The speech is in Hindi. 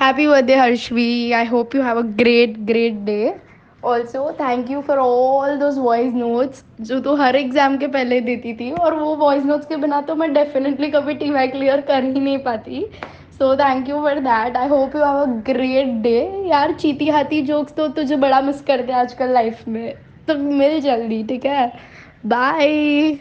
Happy birthday Harshvi I hope you have a great great day also thank you for all those voice notes जो तो हर एग्ज़ाम के पहले देती थी, और वो वॉइस नोट्स के बिना तो मैं डेफिनेटली कभी टी वाई क्लियर कर ही नहीं पाती। So thank you for that I hope you have a great day यार चीती हाथी जोक्स तो तुझे बड़ा मिस करते हैं आजकल लाइफ में। तो मिल जल्दी, ठीक है? बाय